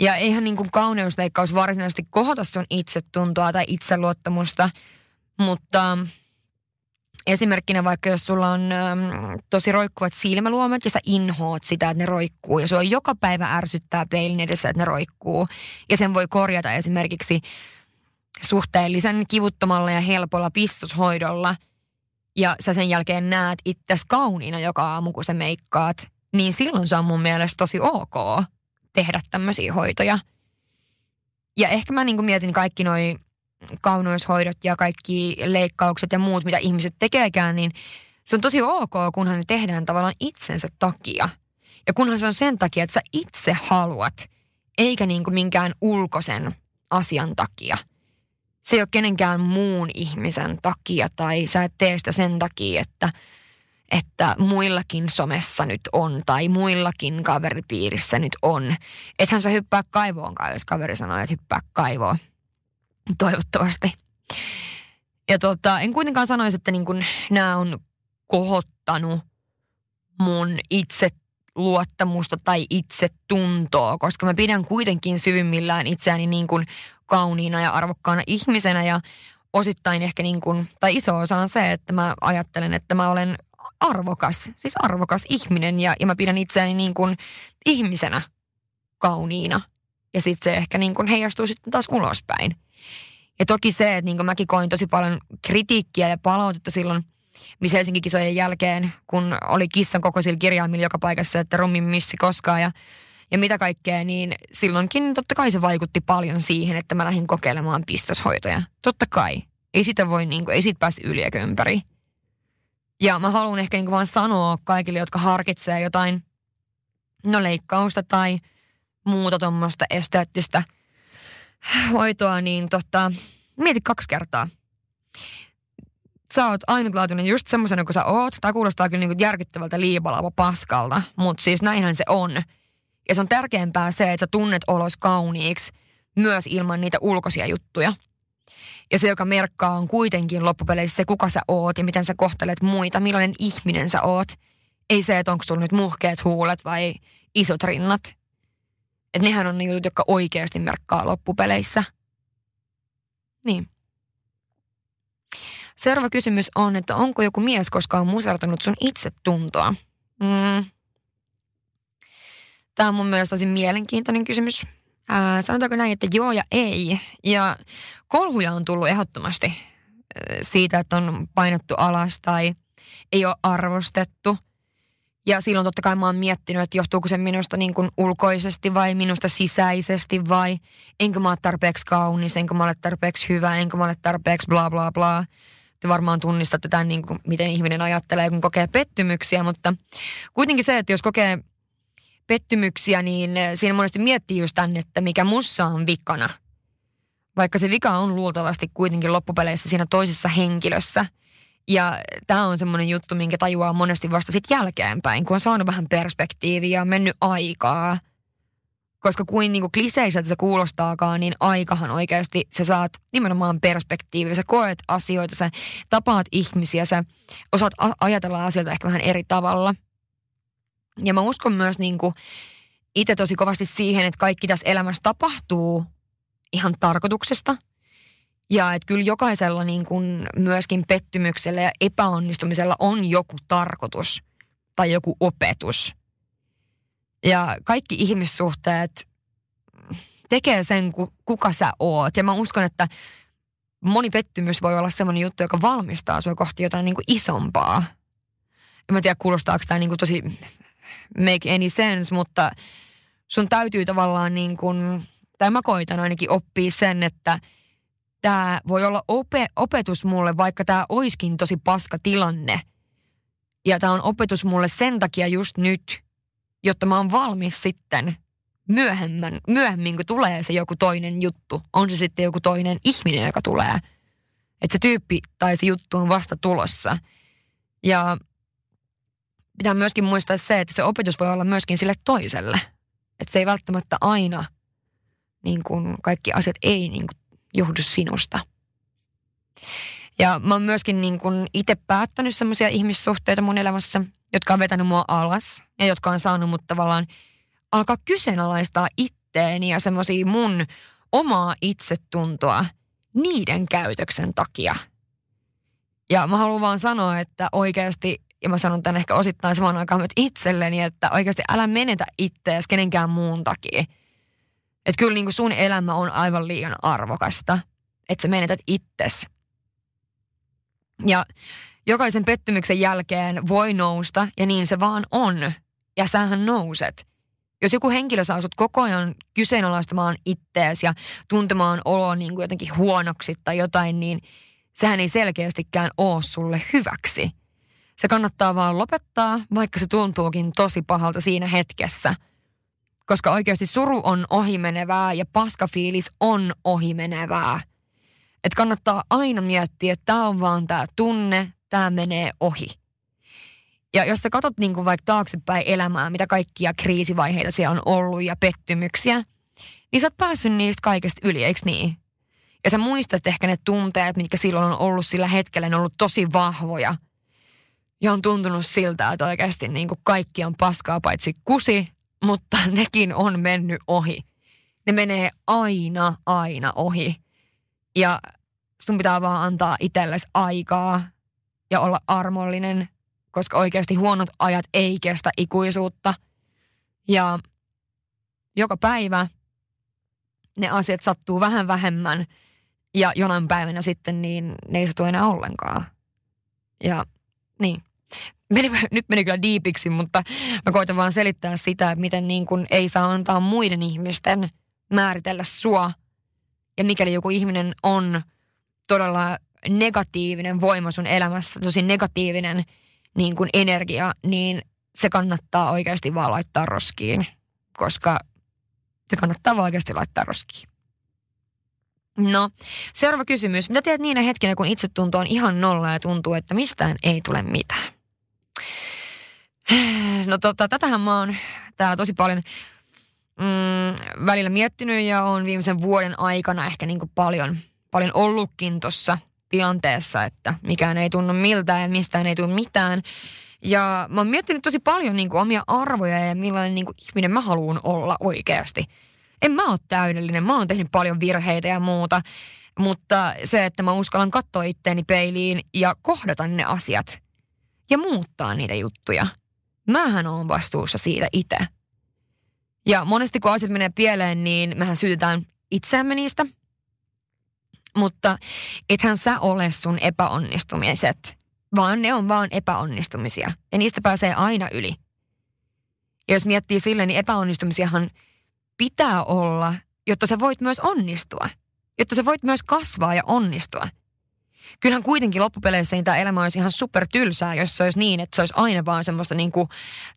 Ja eihän niin kuin kauneusleikkaus varsinaisesti kohota sun itsetuntoa tai itseluottamusta, mutta esimerkkinä vaikka jos sulla on äm, tosi roikkuvat silmäluomet ja sä inhoot sitä, että ne roikkuu ja sua joka päivä ärsyttää peilin edessä, että ne roikkuu. Ja sen voi korjata esimerkiksi suhteellisen kivuttomalla ja helpolla pistoshoidolla ja sä sen jälkeen näet itsesi kauniina joka aamu, kun sä meikkaat, niin silloin se on mun mielestä tosi ok tehdä tämmöisiä hoitoja. Ja ehkä mä niin mietin kaikki noi kaunoishoidot ja kaikki leikkaukset ja muut, mitä ihmiset tekeekään, niin se on tosi ok, kunhan ne tehdään tavallaan itsensä takia. Ja kunhan se on sen takia, että sä itse haluat, eikä niin kuin minkään ulkoisen asian takia. Se ei ole kenenkään muun ihmisen takia tai sä et tee sitä sen takia, että – että muillakin somessa nyt on tai muillakin kaveripiirissä nyt on. Ethän sä hyppää kaivoonkaan, jos kaveri sanoo, että hyppää kaivoon. Toivottavasti. Ja tota, en kuitenkaan sanoisi, että niin kun nämä on kohottanut mun itse luottamusta tai itsetuntoa, koska mä pidän kuitenkin syvimmillään itseäni niin kuin kauniina ja arvokkaana ihmisenä ja osittain ehkä niin kuin, tai iso osa on se, että mä ajattelen, että mä olen arvokas, siis arvokas ihminen ja, ja mä pidän itseäni niin kuin ihmisenä kauniina. Ja sitten se ehkä niin kuin heijastuu sitten taas ulospäin. Ja toki se, että niin kuin mäkin koin tosi paljon kritiikkiä ja palautetta silloin Miss Helsingin kisojen jälkeen, kun oli kissan kokoisilla kirjaimilla joka paikassa, että rummin missi koskaan ja, ja mitä kaikkea, niin silloinkin totta kai se vaikutti paljon siihen, että mä lähdin kokeilemaan pistoshoitoja. Totta kai. Ei sitä voi, niin kuin, ei siitä pääse yli ympäri. Ja mä haluan ehkä niin vaan sanoa kaikille, jotka harkitsee jotain no leikkausta tai muuta tuommoista esteettistä hoitoa, niin tota, mieti kaksi kertaa. Sä oot ainutlaatuinen just semmoisena kuin sä oot. Tämä kuulostaa kyllä niin järkyttävältä liibalava paskalta, mutta siis näinhän se on. Ja se on tärkeämpää se, että sä tunnet olos kauniiksi myös ilman niitä ulkoisia juttuja. Ja se, joka merkkaa, on kuitenkin loppupeleissä se, kuka sä oot ja miten sä kohtelet muita, millainen ihminen sä oot. Ei se, että onko sulla nyt muhkeat huulet vai isot rinnat. Että nehän on ne jutut, jotka oikeasti merkkaa loppupeleissä. Niin. Seuraava kysymys on, että onko joku mies koskaan musertanut sun itsetuntoa? Mm. Tämä on mun mielestä tosi mielenkiintoinen kysymys. Ää, sanotaanko näin, että joo ja ei. Ja kolhuja on tullut ehdottomasti siitä, että on painettu alas tai ei ole arvostettu. Ja silloin totta kai mä oon miettinyt, että johtuuko se minusta niin kuin ulkoisesti vai minusta sisäisesti vai enkö mä ole tarpeeksi kaunis, enkö mä ole tarpeeksi hyvä, enkö mä ole tarpeeksi bla bla bla. Te varmaan tunnistatte tämän, niin kuin, miten ihminen ajattelee, kun kokee pettymyksiä, mutta kuitenkin se, että jos kokee pettymyksiä, niin siinä monesti miettii just tänne, että mikä mussa on vikana. Vaikka se vika on luultavasti kuitenkin loppupeleissä siinä toisessa henkilössä. Ja tämä on semmoinen juttu, minkä tajuaa monesti vasta sitten jälkeenpäin, kun on saanut vähän perspektiiviä ja mennyt aikaa. Koska kuin, niin kuin kliseiseltä se kuulostaakaan, niin aikahan oikeasti sä saat nimenomaan perspektiiviä. Sä koet asioita, sä tapaat ihmisiä, sä osaat ajatella asioita ehkä vähän eri tavalla. Ja mä uskon myös niin kuin itse tosi kovasti siihen, että kaikki tässä elämässä tapahtuu ihan tarkoituksesta. Ja että kyllä jokaisella niin kuin myöskin pettymyksellä ja epäonnistumisella on joku tarkoitus tai joku opetus. Ja kaikki ihmissuhteet tekee sen, kuka sä oot. Ja mä uskon, että moni pettymys voi olla sellainen juttu, joka valmistaa sua kohti jotain niin kuin isompaa. En mä tiedä, kuulostaako tämä niin kuin tosi make any sense, mutta sun täytyy tavallaan niin kuin, tai mä koitan ainakin oppia sen, että tämä voi olla ope, opetus mulle, vaikka tämä oiskin tosi paska tilanne. Ja tämä on opetus mulle sen takia just nyt, jotta mä oon valmis sitten myöhemmän, myöhemmin, kun tulee se joku toinen juttu. On se sitten joku toinen ihminen, joka tulee. Että se tyyppi tai se juttu on vasta tulossa. Ja pitää myöskin muistaa se, että se opetus voi olla myöskin sille toiselle. Että se ei välttämättä aina, niin kuin kaikki asiat ei niin kuin johdu sinusta. Ja mä oon myöskin niin kuin itse päättänyt semmoisia ihmissuhteita mun elämässä, jotka on vetänyt mua alas ja jotka on saanut mut tavallaan alkaa kyseenalaistaa itteeni ja semmoisia mun omaa itsetuntoa niiden käytöksen takia. Ja mä haluan vaan sanoa, että oikeasti ja mä sanon tämän ehkä osittain samaan aikaan myös itselleni, että oikeasti älä menetä itseäsi kenenkään muun takia. Että kyllä niin kuin sun elämä on aivan liian arvokasta, että sä menetät itses. Ja jokaisen pettymyksen jälkeen voi nousta ja niin se vaan on. Ja sähän nouset. Jos joku henkilö saa sut koko ajan kyseenalaistamaan ittees ja tuntemaan olo niin kuin jotenkin huonoksi tai jotain, niin sehän ei selkeästikään ole sulle hyväksi – se kannattaa vaan lopettaa, vaikka se tuntuukin tosi pahalta siinä hetkessä. Koska oikeasti suru on ohimenevää ja paskafiilis on ohimenevää. Että kannattaa aina miettiä, että tämä on vaan tämä tunne, tämä menee ohi. Ja jos sä katsot niin vaikka taaksepäin elämää, mitä kaikkia kriisivaiheita siellä on ollut ja pettymyksiä, niin sä oot päässyt niistä kaikesta yli, eikö niin? Ja sä muistat ehkä ne tunteet, mitkä silloin on ollut sillä hetkellä, ne on ollut tosi vahvoja – ja on tuntunut siltä, että oikeasti niin kuin kaikki on paskaa paitsi kusi, mutta nekin on mennyt ohi. Ne menee aina, aina ohi. Ja sun pitää vaan antaa itsellesi aikaa ja olla armollinen, koska oikeasti huonot ajat ei kestä ikuisuutta. Ja joka päivä ne asiat sattuu vähän vähemmän ja jonain päivänä sitten niin ne ei satu enää ollenkaan. Ja niin, meni, nyt meni kyllä diipiksi, mutta mä koitan vaan selittää sitä, miten niin kuin ei saa antaa muiden ihmisten määritellä sua. Ja mikäli joku ihminen on todella negatiivinen voima sun elämässä, tosi negatiivinen niin kuin energia, niin se kannattaa oikeasti vaan laittaa roskiin, koska se kannattaa vaan oikeasti laittaa roskiin. No, seuraava kysymys. Mitä teet niinä hetkinä, kun itsetunto on ihan nolla ja tuntuu, että mistään ei tule mitään? No tota, tätähän mä oon täällä tosi paljon mm, välillä miettinyt ja on viimeisen vuoden aikana ehkä niin paljon, paljon ollutkin tuossa tilanteessa, että mikään ei tunnu miltään ja mistään ei tule mitään. Ja mä oon miettinyt tosi paljon niin omia arvoja ja millainen niin ihminen mä haluan olla oikeasti. En mä ole täydellinen, mä oon tehnyt paljon virheitä ja muuta, mutta se, että mä uskallan katsoa itteeni peiliin ja kohdata ne asiat ja muuttaa niitä juttuja – mähän on vastuussa siitä itse. Ja monesti kun asiat menee pieleen, niin mehän syytetään itseämme niistä. Mutta ethän sä ole sun epäonnistumiset, vaan ne on vaan epäonnistumisia. Ja niistä pääsee aina yli. Ja jos miettii silleen, niin epäonnistumisiahan pitää olla, jotta sä voit myös onnistua. Jotta sä voit myös kasvaa ja onnistua – kyllähän kuitenkin loppupeleissä niin tämä elämä olisi ihan super tylsää, jos se olisi niin, että se olisi aina vaan semmoista niin kuin,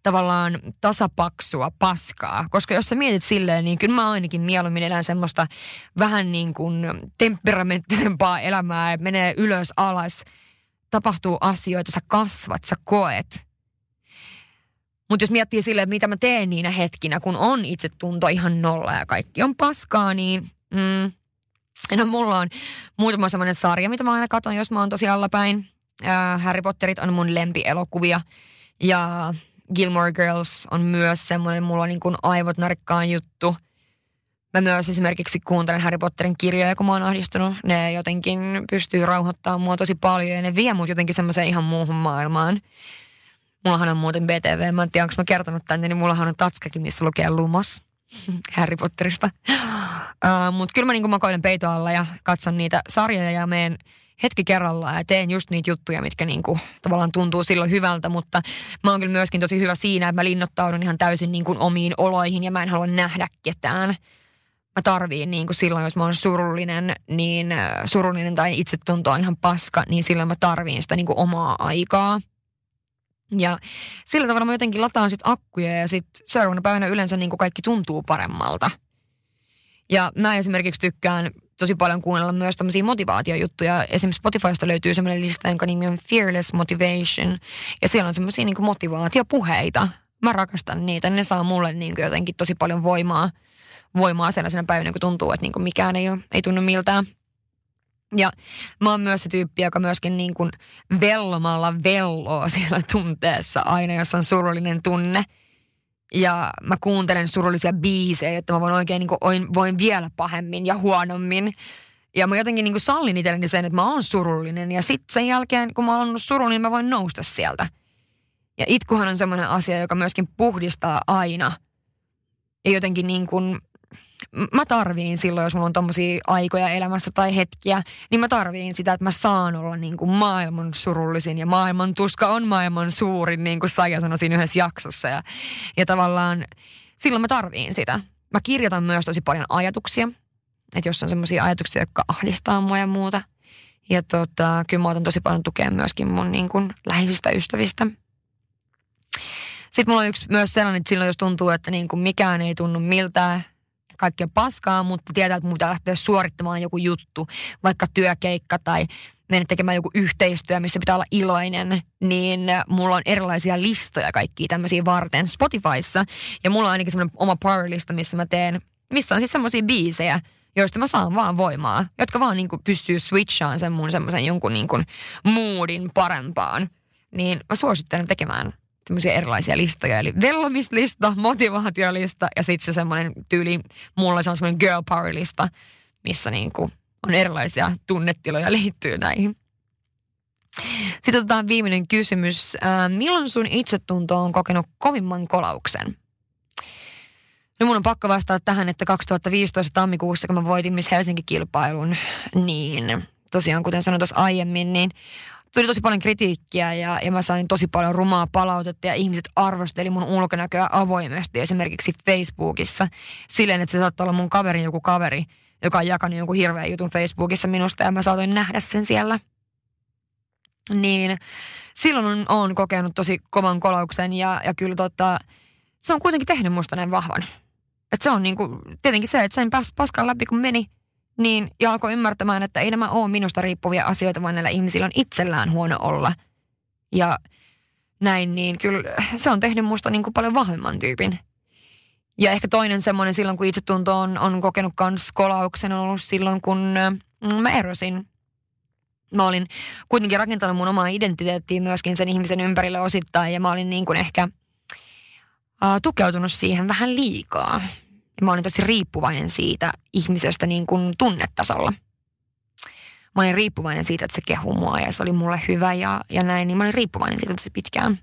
tavallaan tasapaksua paskaa. Koska jos sä mietit silleen, niin kyllä mä ainakin mieluummin elän semmoista vähän niin kuin temperamenttisempaa elämää, että menee ylös alas, tapahtuu asioita, sä kasvat, sä koet. Mutta jos miettii silleen, mitä mä teen niinä hetkinä, kun on itsetunto ihan nolla ja kaikki on paskaa, niin mm, no mulla on muutama semmoinen sarja, mitä mä aina katson, jos mä oon tosi allapäin. Äh, Harry Potterit on mun lempielokuvia ja Gilmore Girls on myös semmoinen, mulla on niin kuin aivot narikkaan juttu. Mä myös esimerkiksi kuuntelen Harry Potterin kirjoja, kun mä oon ahdistunut. Ne jotenkin pystyy rauhoittamaan mua tosi paljon ja ne vie mut jotenkin semmoiseen ihan muuhun maailmaan. Mullahan on muuten BTV, mä en tiedä, onko mä kertonut tänne, niin mullahan on tatskakin, missä lukee Lumos Harry Potterista. Uh, Mutta kyllä mä niin makoilen peito alla ja katson niitä sarjoja ja meen hetki kerrallaan ja teen just niitä juttuja, mitkä niinku tavallaan tuntuu silloin hyvältä, mutta mä oon kyllä myöskin tosi hyvä siinä, että mä linnoittaudun ihan täysin niinku omiin oloihin ja mä en halua nähdä ketään. Mä tarviin niin kuin silloin, jos mä oon surullinen, niin surullinen tai itsetunto on ihan paska, niin silloin mä tarviin sitä niin kuin omaa aikaa. Ja sillä tavalla mä jotenkin lataan sit akkuja ja sitten seuraavana päivänä yleensä niin kaikki tuntuu paremmalta. Ja mä esimerkiksi tykkään tosi paljon kuunnella myös tämmöisiä motivaatiojuttuja. Esimerkiksi Spotifysta löytyy semmoinen lista, jonka nimi on Fearless Motivation. Ja siellä on semmoisia niin motivaatiopuheita. Mä rakastan niitä. Ne saa mulle niin jotenkin tosi paljon voimaa, voimaa sellaisena päivänä, kun tuntuu, että niin mikään ei, ole, ei tunnu miltään. Ja mä oon myös se tyyppi, joka myöskin niin kuin vellomalla velloo siellä tunteessa aina, jos on surullinen tunne. Ja mä kuuntelen surullisia biisejä, että mä voin oikein niin kuin, voin vielä pahemmin ja huonommin. Ja mä jotenkin niin kuin sallin itselleni sen, että mä oon surullinen. Ja sitten sen jälkeen, kun mä oon surullinen, niin mä voin nousta sieltä. Ja itkuhan on semmoinen asia, joka myöskin puhdistaa aina. Ja jotenkin niin kuin mä tarviin silloin, jos mulla on tommosia aikoja elämässä tai hetkiä, niin mä tarviin sitä, että mä saan olla niin kuin maailman surullisin ja maailman tuska on maailman suurin, niin kuin Saija sanoi siinä yhdessä jaksossa. Ja, ja tavallaan silloin mä tarviin sitä. Mä kirjoitan myös tosi paljon ajatuksia, että jos on semmoisia ajatuksia, jotka ahdistaa mua ja muuta. Ja tota, kyllä mä otan tosi paljon tukea myöskin mun niin kuin läheisistä ystävistä. Sitten mulla on yksi myös sellainen, että silloin jos tuntuu, että niin kuin mikään ei tunnu miltään, kaikkea paskaa, mutta tietää, että mun pitää lähteä suorittamaan joku juttu, vaikka työkeikka tai mennä tekemään joku yhteistyö, missä pitää olla iloinen, niin mulla on erilaisia listoja kaikkia tämmöisiä varten Spotifyssa. Ja mulla on ainakin semmoinen oma power-lista, missä mä teen, missä on siis semmoisia biisejä, joista mä saan vaan voimaa, jotka vaan niin pystyy switchaan sen mun semmoisen jonkun niin moodin parempaan. Niin mä suosittelen tekemään tämmöisiä erilaisia listoja. Eli vellomislista, motivaatiolista ja sitten se semmoinen tyyli, mulla se on semmoinen girl power-lista, missä niin kuin on erilaisia tunnetiloja liittyy näihin. Sitten otetaan viimeinen kysymys. Milloin sun itsetunto on kokenut kovimman kolauksen? No mun on pakko vastata tähän, että 2015 tammikuussa, kun mä voitin Miss Helsinki-kilpailun, niin tosiaan kuten sanoin tuossa aiemmin, niin tuli tosi paljon kritiikkiä ja, ja mä sain tosi paljon rumaa palautetta ja ihmiset arvosteli mun ulkonäköä avoimesti esimerkiksi Facebookissa silleen, että se saattaa olla mun kaverin joku kaveri, joka on jakanut jonkun hirveän jutun Facebookissa minusta ja mä saatoin nähdä sen siellä. Niin silloin on, kokenut tosi kovan kolauksen ja, ja kyllä tota, se on kuitenkin tehnyt musta näin vahvan. Et se on niinku, tietenkin se, että sen pääsi paskan läpi kun meni, niin, ja alkoi ymmärtämään, että ei nämä ole minusta riippuvia asioita, vaan näillä ihmisillä on itsellään huono olla. Ja näin, niin kyllä se on tehnyt musta niin kuin paljon vahvemman tyypin. Ja ehkä toinen semmoinen silloin, kun itsetunto on, on kokenut kans kolauksen, on ollut silloin, kun mm, mä erosin. Mä olin kuitenkin rakentanut mun omaa identiteettiä myöskin sen ihmisen ympärille osittain, ja mä olin niin kuin ehkä tukeutunut siihen vähän liikaa. Ja mä olin tosi riippuvainen siitä ihmisestä niin kuin tunnetasolla. Mä olin riippuvainen siitä, että se kehu mua ja se oli mulle hyvä ja, ja näin, niin mä olin riippuvainen siitä tosi pitkään.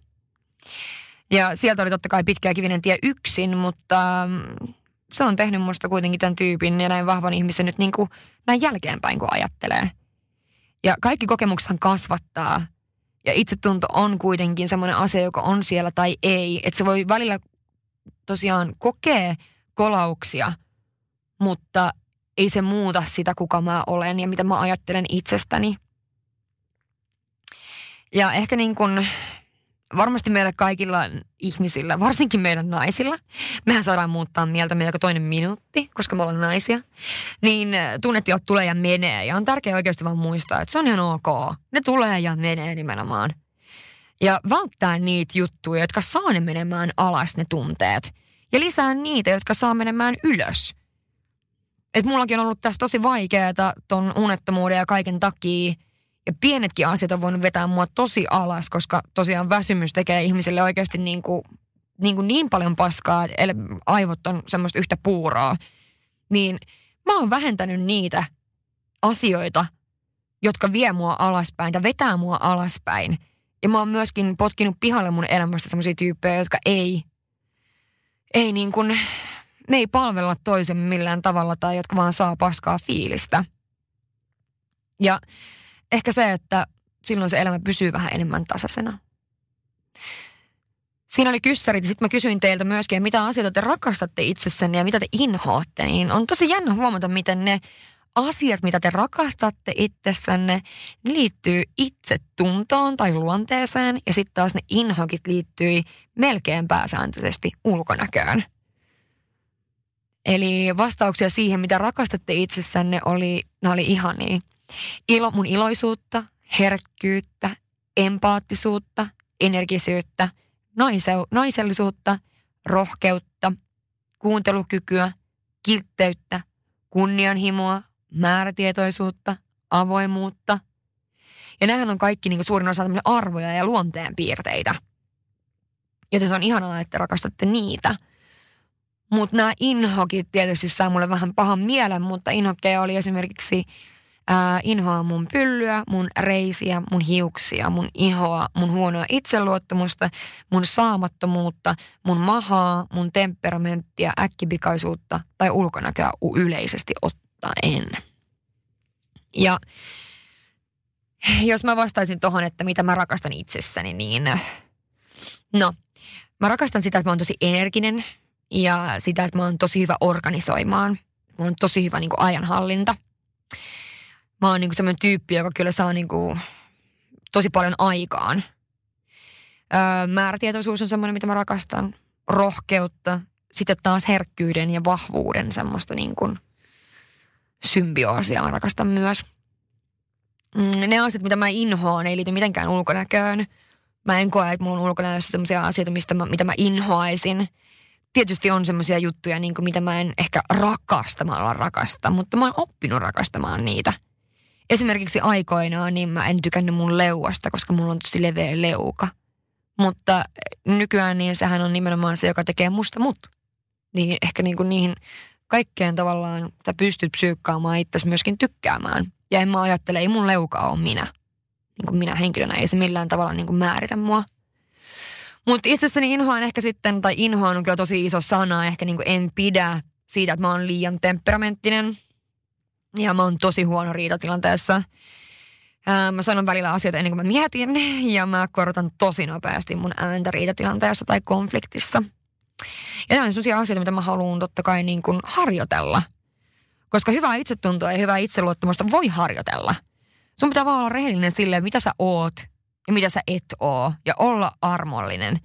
Ja sieltä oli totta kai pitkä kivinen tie yksin, mutta mm, se on tehnyt musta kuitenkin tämän tyypin ja näin vahvan ihmisen nyt niin kuin näin jälkeenpäin, kun ajattelee. Ja kaikki kokemuksethan kasvattaa. Ja itsetunto on kuitenkin semmoinen asia, joka on siellä tai ei. Että se voi välillä tosiaan kokea kolauksia, mutta ei se muuta sitä, kuka mä olen ja mitä mä ajattelen itsestäni. Ja ehkä niin kuin varmasti meillä kaikilla ihmisillä, varsinkin meidän naisilla, mehän saadaan muuttaa mieltä meillä toinen minuutti, koska me ollaan naisia, niin tunnetilat tulee ja menee. Ja on tärkeää oikeasti vaan muistaa, että se on ihan ok. Ne tulee ja menee nimenomaan. Ja välttää niitä juttuja, jotka saa ne menemään alas ne tunteet. Ja lisää niitä, jotka saa menemään ylös. Et mullakin on ollut tässä tosi vaikeaa ton unettomuuden ja kaiken takia. Ja pienetkin asiat on voinut vetää mua tosi alas, koska tosiaan väsymys tekee ihmisille oikeasti niin, kuin, niin, kuin niin paljon paskaa, että aivot on semmoista yhtä puuroa. Niin mä oon vähentänyt niitä asioita, jotka vie mua alaspäin ja vetää mua alaspäin. Ja mä oon myöskin potkinut pihalle mun elämästä semmoisia tyyppejä, jotka ei, ei niin kuin, me ei palvella toisen millään tavalla tai jotka vaan saa paskaa fiilistä. Ja ehkä se, että silloin se elämä pysyy vähän enemmän tasaisena. Siinä oli kyssärit ja sitten mä kysyin teiltä myöskin, mitä asioita te rakastatte itsessänne ja mitä te inhoatte. Niin on tosi jännä huomata, miten ne asiat, mitä te rakastatte itsessänne, ne liittyy itsetuntoon tai luonteeseen ja sitten taas ne inhokit liittyy melkein pääsääntöisesti ulkonäköön. Eli vastauksia siihen, mitä rakastatte itsessänne, oli, ne oli ihania. Ilo, mun iloisuutta, herkkyyttä, empaattisuutta, energisyyttä, naise, naisellisuutta, rohkeutta, kuuntelukykyä, kiltteyttä, kunnianhimoa, määrätietoisuutta, avoimuutta. Ja nämähän on kaikki niin kuin suurin osa arvoja ja luonteen piirteitä. Joten se on ihanaa, että rakastatte niitä. Mutta nämä inhokit tietysti saa mulle vähän pahan mielen, mutta inhokkeja oli esimerkiksi ää, inhoa mun pyllyä, mun reisiä, mun hiuksia, mun ihoa, mun huonoa itseluottamusta, mun saamattomuutta, mun mahaa, mun temperamenttia, äkkipikaisuutta tai ulkonäköä yleisesti ottaen. Ja jos mä vastaisin tuohon, että mitä mä rakastan itsessäni, niin no, mä rakastan sitä, että mä oon tosi energinen ja sitä, että mä oon tosi hyvä organisoimaan. Mulla on tosi hyvä niin kuin ajanhallinta. Mä oon niin kuin semmoinen tyyppi, joka kyllä saa niin kuin tosi paljon aikaan. Öö, määrätietoisuus on semmoinen, mitä mä rakastan. Rohkeutta. Sitten taas herkkyyden ja vahvuuden semmoista niin kuin symbioosia mä rakastan myös. Mm, ne asiat, mitä mä inhoan, ei liity mitenkään ulkonäköön. Mä en koe, että mulla on ulkonäössä sellaisia asioita, mistä mä, mitä mä inhoaisin. Tietysti on semmoisia juttuja, niin kuin mitä mä en ehkä rakastamalla rakasta, mutta mä oon oppinut rakastamaan niitä. Esimerkiksi aikoinaan niin mä en tykännyt mun leuasta, koska mulla on tosi leveä leuka. Mutta nykyään niin sehän on nimenomaan se, joka tekee musta mut. Niin ehkä niin kuin niihin kaikkeen tavallaan sä pystyt psyykkaamaan itsesi myöskin tykkäämään. Ja en mä ajattele, ei mun leuka ole minä. Niin kuin minä henkilönä, ei se millään tavalla niin kuin määritä mua. Mutta itsessäni inhoan ehkä sitten, tai inhoan on kyllä tosi iso sana, ehkä niin kuin en pidä siitä, että mä oon liian temperamenttinen. Ja mä oon tosi huono riitatilanteessa. Ää, mä sanon välillä asioita ennen kuin mä mietin, ja mä korotan tosi nopeasti mun ääntä riitatilanteessa tai konfliktissa. Ja nämä on sellaisia asioita, mitä mä haluan totta kai niin kuin harjoitella. Koska hyvää itsetuntoa ja hyvää itseluottamusta voi harjoitella. Sun pitää vaan olla rehellinen silleen, mitä sä oot ja mitä sä et oo. Ja olla armollinen.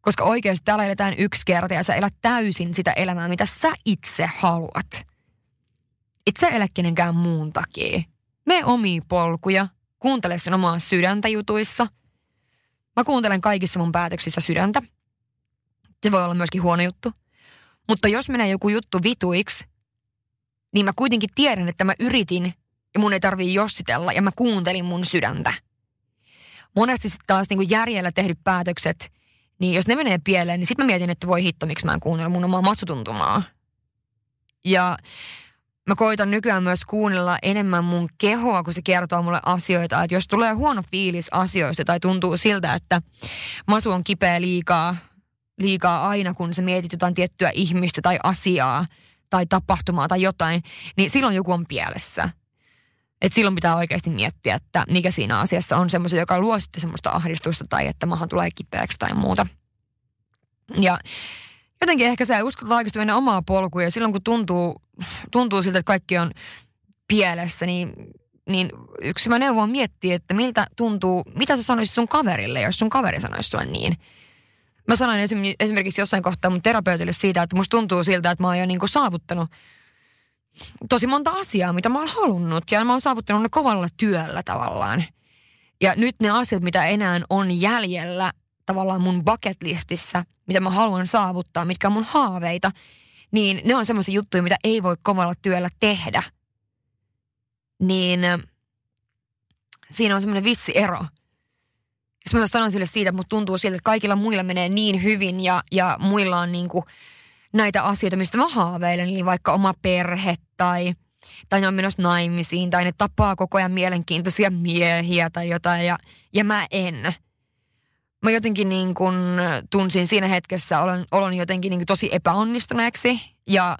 Koska oikeasti täällä eletään yksi kerta ja sä elät täysin sitä elämää, mitä sä itse haluat. Et sä elä kenenkään muun takia. Me omia polkuja, kuuntele sen omaa sydäntä jutuissa. Mä kuuntelen kaikissa mun päätöksissä sydäntä. Se voi olla myöskin huono juttu. Mutta jos menee joku juttu vituiksi, niin mä kuitenkin tiedän, että mä yritin ja mun ei tarvii jossitella ja mä kuuntelin mun sydäntä. Monesti sitten taas niin järjellä tehdyt päätökset, niin jos ne menee pieleen, niin sitten mä mietin, että voi hitto, miksi mä en kuunnella mun omaa matsutuntumaa. Ja mä koitan nykyään myös kuunnella enemmän mun kehoa, kun se kertoo mulle asioita. Että jos tulee huono fiilis asioista tai tuntuu siltä, että masu on kipeä liikaa, liikaa aina, kun sä mietit jotain tiettyä ihmistä tai asiaa tai tapahtumaa tai jotain, niin silloin joku on pielessä. Et silloin pitää oikeasti miettiä, että mikä siinä asiassa on semmoista, joka luo sitten semmoista ahdistusta tai että mahan tulee kipeäksi tai muuta. Ja jotenkin ehkä se uskotaan oikeasti mennä omaa polkua ja silloin kun tuntuu, tuntuu siltä, että kaikki on pielessä, niin, niin yksi hyvä neuvo on miettiä, että miltä tuntuu, mitä sä sanoisit sun kaverille, jos sun kaveri sanoisi sulle niin. Mä sanoin esimerkiksi jossain kohtaa mun terapeutille siitä, että musta tuntuu siltä, että mä oon jo niin kuin saavuttanut tosi monta asiaa, mitä mä oon halunnut. Ja mä oon saavuttanut ne kovalla työllä tavallaan. Ja nyt ne asiat, mitä enää on jäljellä tavallaan mun bucket listissä, mitä mä haluan saavuttaa, mitkä on mun haaveita, niin ne on semmoisia juttuja, mitä ei voi kovalla työllä tehdä. Niin siinä on semmoinen vissi ero. Jos mä sanon sille siitä, mutta tuntuu siltä, että kaikilla muilla menee niin hyvin ja, ja muilla on niin kuin näitä asioita, mistä mä haaveilen, niin vaikka oma perhe tai, tai ne on menossa naimisiin tai ne tapaa koko ajan mielenkiintoisia miehiä tai jotain ja, ja mä en. Mä jotenkin niin kuin tunsin siinä hetkessä olon, olon jotenkin niin tosi epäonnistuneeksi ja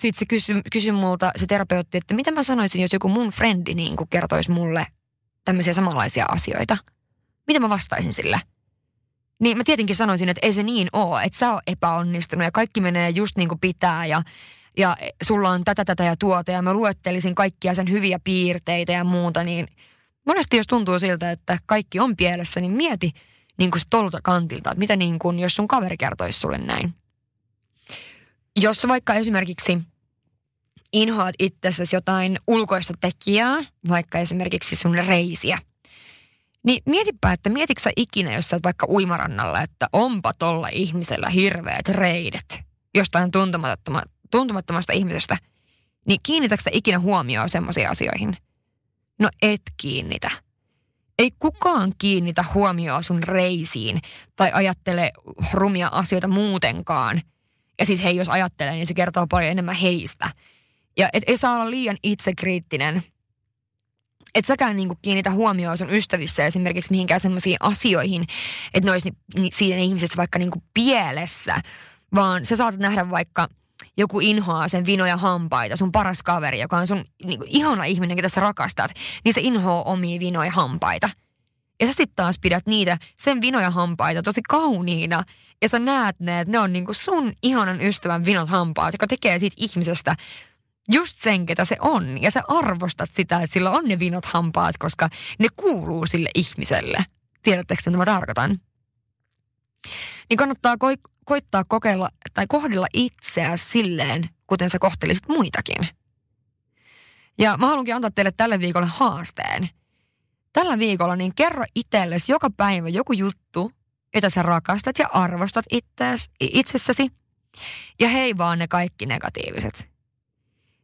sitten se kysyi, kysyi multa se terapeutti, että mitä mä sanoisin, jos joku mun frendi niin kertoisi mulle tämmöisiä samanlaisia asioita. Mitä mä vastaisin sille? Niin mä tietenkin sanoisin, että ei se niin ole, että sä oot epäonnistunut ja kaikki menee just niin kuin pitää ja, ja sulla on tätä, tätä ja tuota ja mä luettelisin kaikkia sen hyviä piirteitä ja muuta, niin monesti jos tuntuu siltä, että kaikki on pielessä, niin mieti niin kuin tolta kantilta, että mitä niin kuin, jos sun kaveri kertoisi sulle näin. Jos vaikka esimerkiksi inhoat itsessäsi jotain ulkoista tekijää, vaikka esimerkiksi sun reisiä, niin mietipä, että mietitkö sä ikinä, jos sä oot vaikka uimarannalla, että onpa tolla ihmisellä hirveät reidet jostain tuntemattomasta, tuntemattomasta ihmisestä, niin kiinnitätkö sä ikinä huomioon semmoisiin asioihin? No et kiinnitä. Ei kukaan kiinnitä huomioon sun reisiin tai ajattele rumia asioita muutenkaan. Ja siis hei, jos ajattelee, niin se kertoo paljon enemmän heistä. Ja et ei saa olla liian itsekriittinen. Et säkään niinku kiinnitä huomioon sun ystävissä esimerkiksi mihinkään semmoisiin asioihin, että ne olisi ni, ni, siinä ihmisessä vaikka niinku pielessä. Vaan sä saatat nähdä vaikka joku inhoaa sen vinoja hampaita, sun paras kaveri, joka on sun niinku, ihana ihminen, ketä sä rakastat, niin se inhoaa omia vinoja hampaita. Ja sä sitten taas pidät niitä, sen vinoja hampaita tosi kauniina. Ja sä näet ne, että ne on niinku sun ihanan ystävän vinot hampaat, joka tekee siitä ihmisestä just sen, ketä se on. Ja sä arvostat sitä, että sillä on ne vinot hampaat, koska ne kuuluu sille ihmiselle. Tiedättekö, mitä mä tarkoitan? Niin kannattaa ko- koittaa kokeilla tai kohdella itseä silleen, kuten sä kohtelisit muitakin. Ja mä haluankin antaa teille tälle viikolle haasteen. Tällä viikolla niin kerro itsellesi joka päivä joku juttu, jota sä rakastat ja arvostat itseäsi, itsessäsi. Ja hei vaan ne kaikki negatiiviset.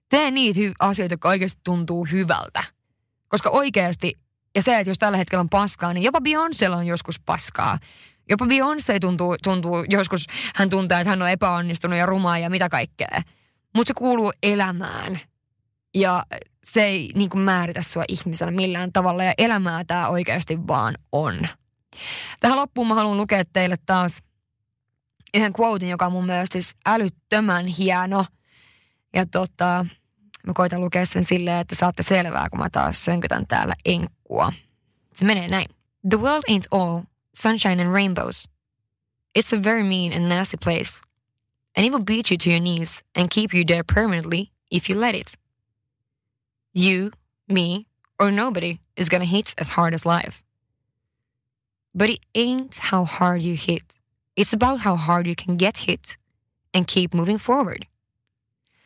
Tee niitä hy- asioita, jotka oikeasti tuntuu hyvältä. Koska oikeasti, ja se, että jos tällä hetkellä on paskaa, niin jopa Beyoncé on joskus paskaa. Jopa Beyoncé tuntuu, tuntuu joskus, hän tuntee, että hän on epäonnistunut ja rumaa ja mitä kaikkea. Mutta se kuuluu elämään. Ja se ei niin kuin määritä sua ihmisenä millään tavalla ja elämää tämä oikeasti vaan on. Tähän loppuun mä haluan lukea teille taas yhden quotein, joka on mun mielestä siis älyttömän hieno – ja tota, mä koitan lukea sen silleen, että saatte selvää, kun mä taas sönkytän täällä enkkua. Se menee näin. The world ain't all sunshine and rainbows. It's a very mean and nasty place. And it will beat you to your knees and keep you there permanently if you let it. You, me, or nobody is gonna hit as hard as life. But it ain't how hard you hit. It's about how hard you can get hit and keep moving forward